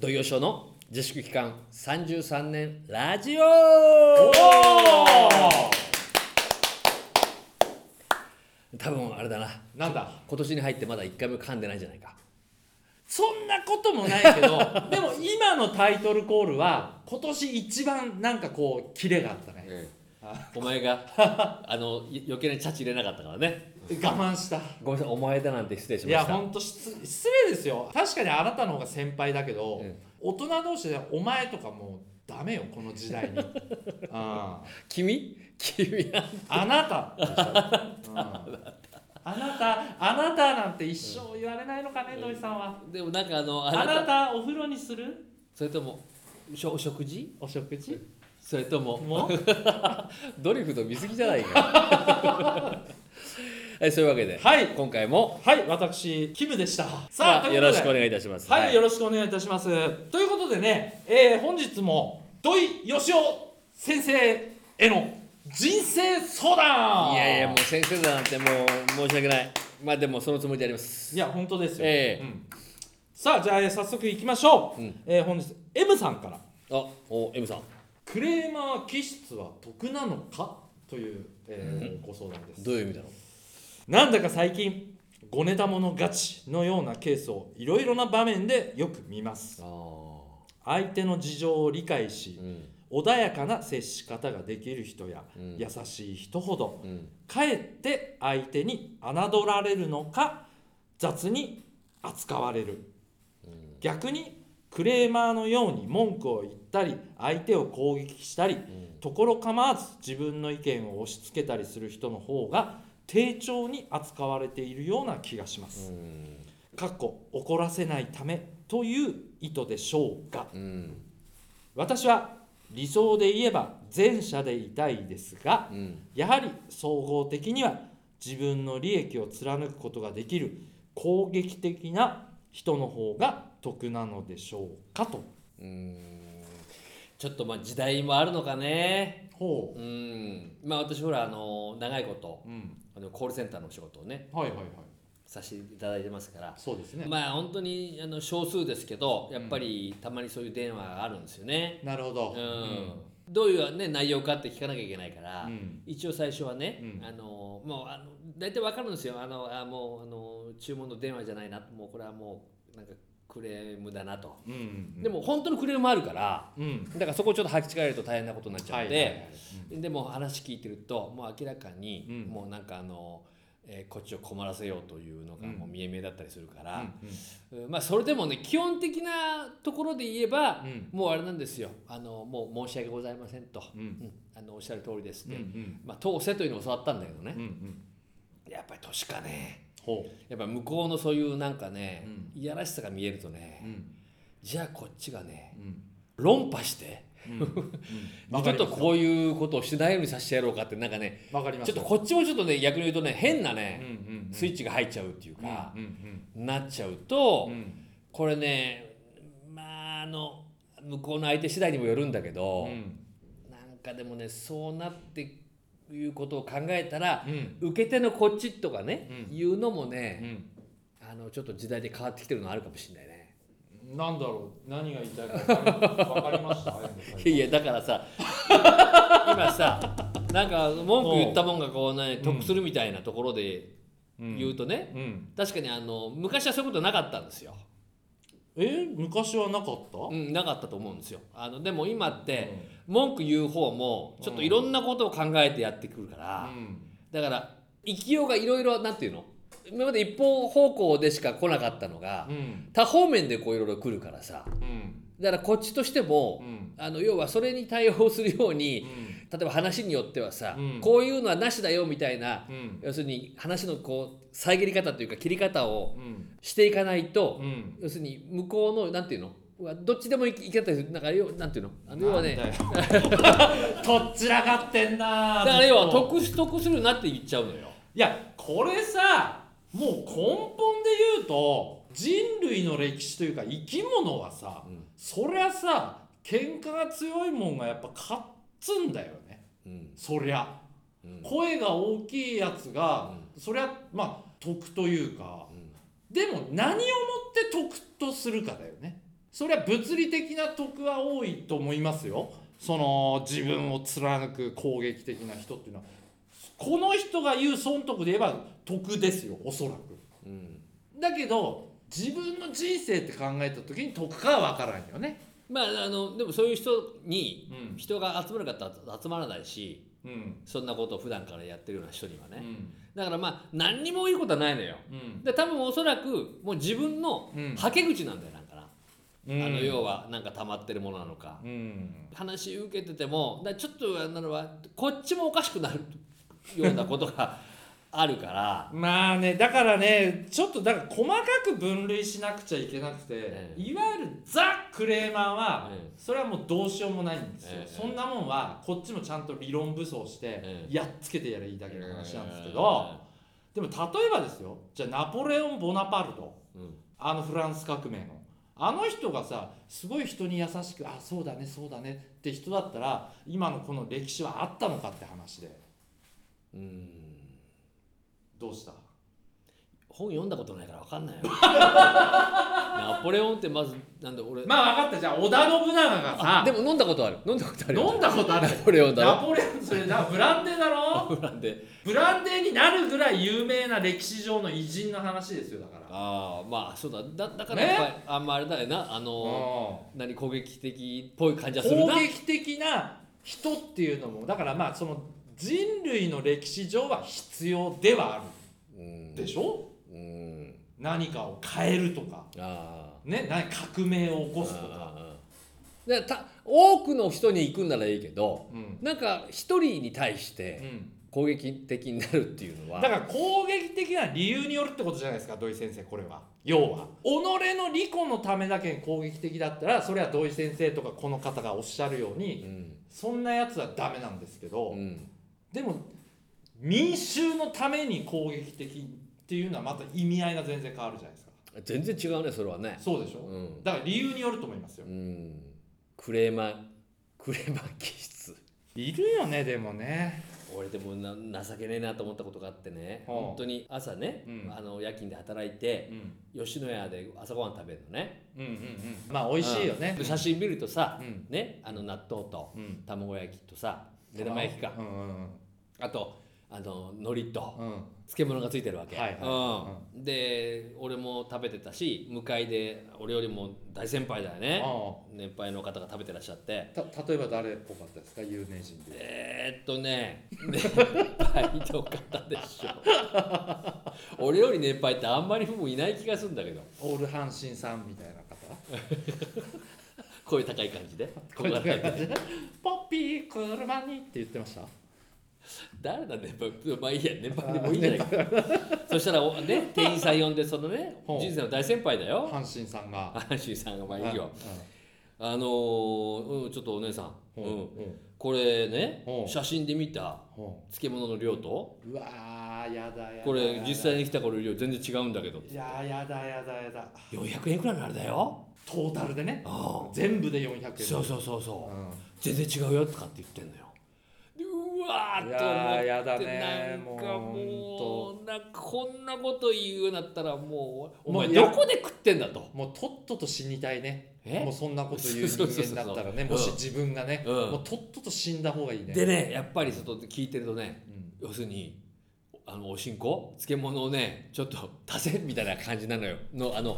土曜ショーの自粛期間33年ラジオ。お多分あれだな。なんだ？今年に入ってまだ1回も噛んでないんじゃないか。そんなこともないけど でも今のタイトルコールは今年一番なんかこうキレがあったね、あお前があのい余計なチャチ入れなかったからね我慢した。ごめんなさいお前だなんて失礼しました。いやほんと失失礼ですよ。確かにあなたの方が先輩だけど、うん。大人同士で「お前」とかもうダメよこの時代に。あ君？君はあなた。あなた。あなたなんて一生言われないのかね土井さんは。でもなんかあのああなたお風呂にする？それともお食事？お食事？それとももう？ドリフと見過ぎじゃないかはいそういうわけで、はい。今回もはい私キムでした。まさああよろしくおい願いいたします。はい、よろしくお願いいたします。ということでね、えー本日も土井善雄先生への人生相談。いやいやもう先生だなんてもう申し訳ない。まあでもそのつもりでやります。いや本当ですよ、ええ。うん。さあじゃあえー早速いきましょう、うん。えー本日 M さんから。あお M さん「クレーマー気質は得なのか?」という、えーご相談です。どういう意味だろなんだか最近ごねたもの勝ちのようなケースをいろいろな場面でよく見ます。相手の事情を理解あしうん。穏やかな接し方ができる人や、うん。優しい人ほどうん。かえって相手に侮られるのか雑に扱われる。うん。逆にクレーマーのように文句を言ったり相手を攻撃したりうん。ところ構わず自分の意見を押し付けたりする人の方が丁重に扱われているような気がします。かっこ怒らせないためという意図でしょうがうん。私は理想で言えば前者でいたいですがうん。やはり総合的には自分の利益を貫くことができる攻撃的な人の方が得なのでしょうかと。うん。ちょっとまあ時代もあるのかね。ほう。ん。まあ私ほらあの長いことう、うん、あのコールセンターのお仕事をねはいはいはい。させていただいてますから。そうですね。まあ本当にあの少数ですけどやっぱりたまにそういう電話があるんですよね。なるほど。うん。どういう、ね、内容かって聞かなきゃいけないから、うん。一応最初はね、うん。あのもうあの大体わかるんですよ。あのあもうあの注文の電話じゃないなもうこれはもうなんかクレームだなと、うんうん、でも本当のクレームもあるからうん、だからそこをちょっと履き違えると大変なことになっちゃうんで、はいはいはい。でも話聞いてるともう明らかに、うん。もうなんかあの、えーこっちを困らせようというのがもう見え見えだったりするから、うんうん。まあそれでもね基本的なところで言えば、うん。もうあれなんですよ。あのもう申し訳ございませんと、うん。うん。あのおっしゃる通りですうんうって、ん。まあ通せというのを教わったんだけどね。うんう、ん。やっぱり年かね。ほやっぱ向こうのそういうなんかね、ういやらしさが見えるとね、じゃあこっちがねうん。論破してうん。うん。二度とこういうことをしないようにさせてやろうかってなんかねわかります。ちょっとこっちもちょっとね逆に言うとね変なね、スイッチが入っちゃうっていうかう、んなっちゃうと、これねまああの向こうの相手次第にもよるんだけど、うん。なんかでもねそうなっていうことを考えたら、うん。受け手のこっちとかね、うん。いうのもうね、ん。あのちょっと時代で変わってきてるのあるかもしれないね。なんだろう？何が言いたいかわかり ました？いやいやだからさ 今さなんか文句言ったもんがこうね得するみたいなところで言うとね、うん。確かにあの昔はそういうことなかったんですよ。え昔はなかった？うん、なかったと思うんですよ。あのでも今って文句言う方もちょっといろんなことを考えてやってくるから、うん。だから生きようがいろいろなんていうの？今まで一方方向でしか来なかったのが、うん。多方面でこういろいろ来るからさ。うん。だからこっちとしても、うん。あの要はそれに対応するよううに、ん例えば話によってはさ、うん。こういうのはなしだよみたいな、うん。要するに話のこう遮り方というか切り方をうん。していかないと、うん。要するに向こうのなんていうの？どっちでもいいけたりする。なんか要なんていうの？あの要はね とっちらかってんなだから要は得す得するなって言っちゃうのよ。いやこれさもう根本で言うと人類の歴史というか生き物はさ、うん。そりゃさ喧嘩が強いもんがやっぱ勝つんだよね。うん。そりゃ。うん。声が大きいやつが、そりゃまあ得というか。うん。でも何をもって得とするかだよね。それは物理的な得は多いと思いますよ。その自分を貫く攻撃的な人っていうのは。この人が言う損得で言えば得ですよおそらく。うん。だけど自分の人生って考えた時に得かは分からんよねまああのでもそういう人にうん。人が集まるかって集まらないしうん。そんなことを普段からやってるような人にはね、うん。だからまあ何にもいいことはないのよ。うん。で多分おそらくもう自分のうん。はけ口なんだよなんかな、うん。あの要はなんか溜まってるものなのか、うん。話受けててもだからちょっとあのはこっちもおかしくなるようなことがあるから。まあねだからねちょっとだから細かく分類しなくちゃいけなくて、ええ。いわゆるザ・クレーマーは、ええ。それはもうどうしようもないんですよ、ええ。そんなもんはこっちもちゃんと理論武装してえやっつけてやればいいだけの話なんですけど、でも例えばですよじゃあナポレオン・ボナパルトえーうん。あのフランス革命のあの人がさすごい人に優しくあそうだねそうだねって人だったら今のこの歴史はあったのかって話で。うんどうした？本読んだことないから分かんないよ。ナポレオンってまずなんで俺、まあ分かった。じゃあ織田信長がさ。あでも飲んだことある。飲んだことあるよ。飲んだことある。ナポレオンだろ？ナポレオンそれなブランデーだろ？ブランでブランデーになるぐらい有名な歴史上の偉人の話ですよだから。ああまあそうだ。だだからやっぱり、あんまあれだよな。あの何攻撃的っぽい感じはするな。攻撃的な人っていうのもだからまあその人類の歴史上は必要ではあうんる。でしょ？うん。何かを変えるとか。ね何革命を起こすとか。でた多くの人に行くんならいいけどうん。なんか一人に対しうてん。攻撃的になるっていうのは。だから攻撃的な理由によるってことじゃないですか土井先生これは。要は。己の利己のためだけに攻撃的だったらそれは土井先生とかこの方がおっしゃるようにうん。そんなやつはダメなんですけど、うんでも民衆のために攻撃的っていうのはまた意味合いが全然変わるじゃないですか。全然違うねそれはね。そうでしょ、うん。だから理由によると思いますよ。うん。クレーマークレーマー気質。いるよねでもね。俺でもな情けねえなと思ったことがあってね。はあ本当に朝ね、うん。あの夜勤で働いてうん。吉野家で朝ごはん食べるのね。うんうんうん。まあ美味しいよね。で写真見るとさ、うん。ねあの納豆とうん。卵焼きとさ目玉焼きか。うんうんあとあの海苔と漬物がついてるわけ、はいはうん、で俺も食べてたし向かいで俺よりも大先輩だよね。あ年配の方が食べてらっしゃって。た例えば誰っぽかったですか？有名人で。えー、っとね年配の方でしょ 俺より年配ってあんまりもういない気がするんだけど。オール阪神さんみたいな方？声高い感じで。声高い感じ？ポッピー車にって言ってました？誰だ年配まあいいや。年配でもいいんじゃないか。そしたらおね 店員さん呼んでそのね人生の大先輩だよ。阪神さんが。阪神さんがまあいいよ。うんあのーうん、ちょっとお姉さん、ううん。ん、う。んこれね写真で見た？ほ漬物の量と？ううわーやだやだこれ実際にに来たこれ量全然違うんだけど。いややだやだやだ。400円くらいのあれだよトータルでね。あ全部で400円。あそうそうそうそう、うん。全然違うよとかって言ってんのよ。でうわーっていやー思やだねなんかもうなんかこんなこと言うようになったらもうお前どこで食ってんだと。もうとっとと死にたいね。え？もうそんなこと言う人間だったらねもし自分がね、うん。もうとっとと死んだ方がいいね。でねやっぱり外で聞いてるとねうん。要するにあのおしんこ？漬物をねちょっと足せみたいな感じなのよ。のあの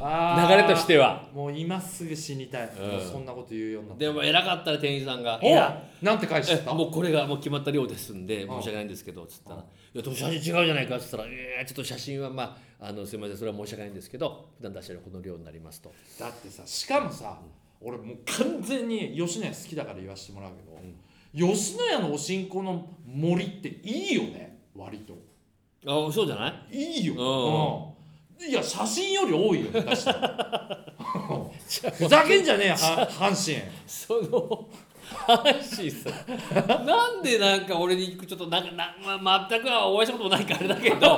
流れとしては。もう今すぐ死にたい、うん。そんなこと言うようになった。でも偉かったら店員さんが「おいやなんて返してた？えもうこれがもう決まった量ですんでうん。申し訳ないんですけど」つったら。うん「いやでも写真違うじゃないか」っつったら「えー、ちょっと写真はまああのすみませんそれは申し訳ないんですけど普段出してるこの量になりますと」だってさしかもさ、俺もう完全に吉野家好きだから言わせてもらうけど、吉野家のおしんこの森っていいよね？割とあそうじゃない？いいよ、ううん。いや写真より多いよ出したらふざけんじゃねえよは阪神。その話さなんでなんか俺にちょっとなんかな、ま、全くはお会いしたこともないからあれだけど。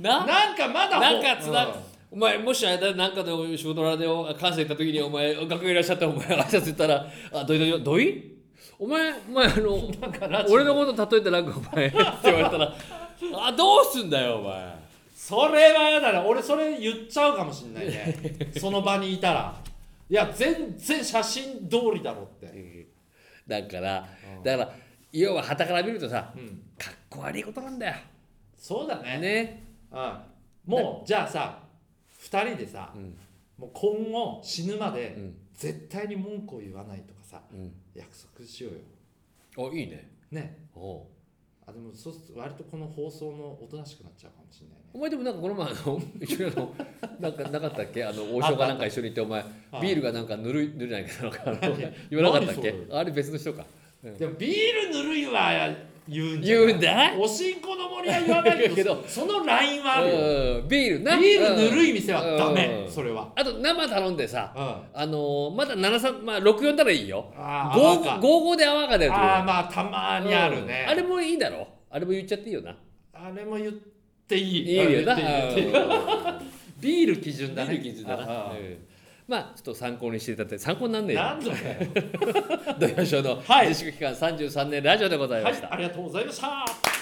ななんかまだなんかつな、うん。お前もしあれだなんかで仕事柄で関西行った時にお前楽屋いらっしゃったらお前挨拶言ったら「あどいどいどいお前お前あの 俺のこと例えてなんかお前」って言われたら「あどうすんだよお前。それはやだな俺それ言っちゃうかもしんないね。その場にいたら。いや全然写真通りだろって、だからうん。だから要は傍から見るとさうん、かっこ悪いことなんだよ。そうだね。ね。うん、もうじゃあさ2人でさうん。もう今後死ぬまうでん。絶対に文句を言わないとかさうん。約束しようよ。あいいね。ね。おうあでもそう割とこの放送もおとなしくなっちゃうかもしれないね。お前でもなんかこの前あの一緒のなんかなかったっけ？あの王将がなんか一緒に行ってお前あビールがなんかぬるいぬるいないかな。んか言わなかったっけ？あれ別の人か。でもビールぬるいは言うんじゃない？言うんだ？おしんこの森は言わないけどそのラインはあるよ。うんビールな。ビールぬるい店はダうん。メそれは。あと生頼んでさうん。ああのーまだ73まあ64ならいいよ。あー泡か55で泡が出るとあーまあたまにあるね。うん。あれもいいだろ。あれも言っちゃっていいよな。あれも言っていい。いいよな。言っていい。言っていいビール基準だね。ビール基準だな。ああうんまあちょっと参考にしていただいて参考になんねえよ。なんだよ。土曜ショーのはい。自粛期間33年ラジオでございはました、いありがとうございました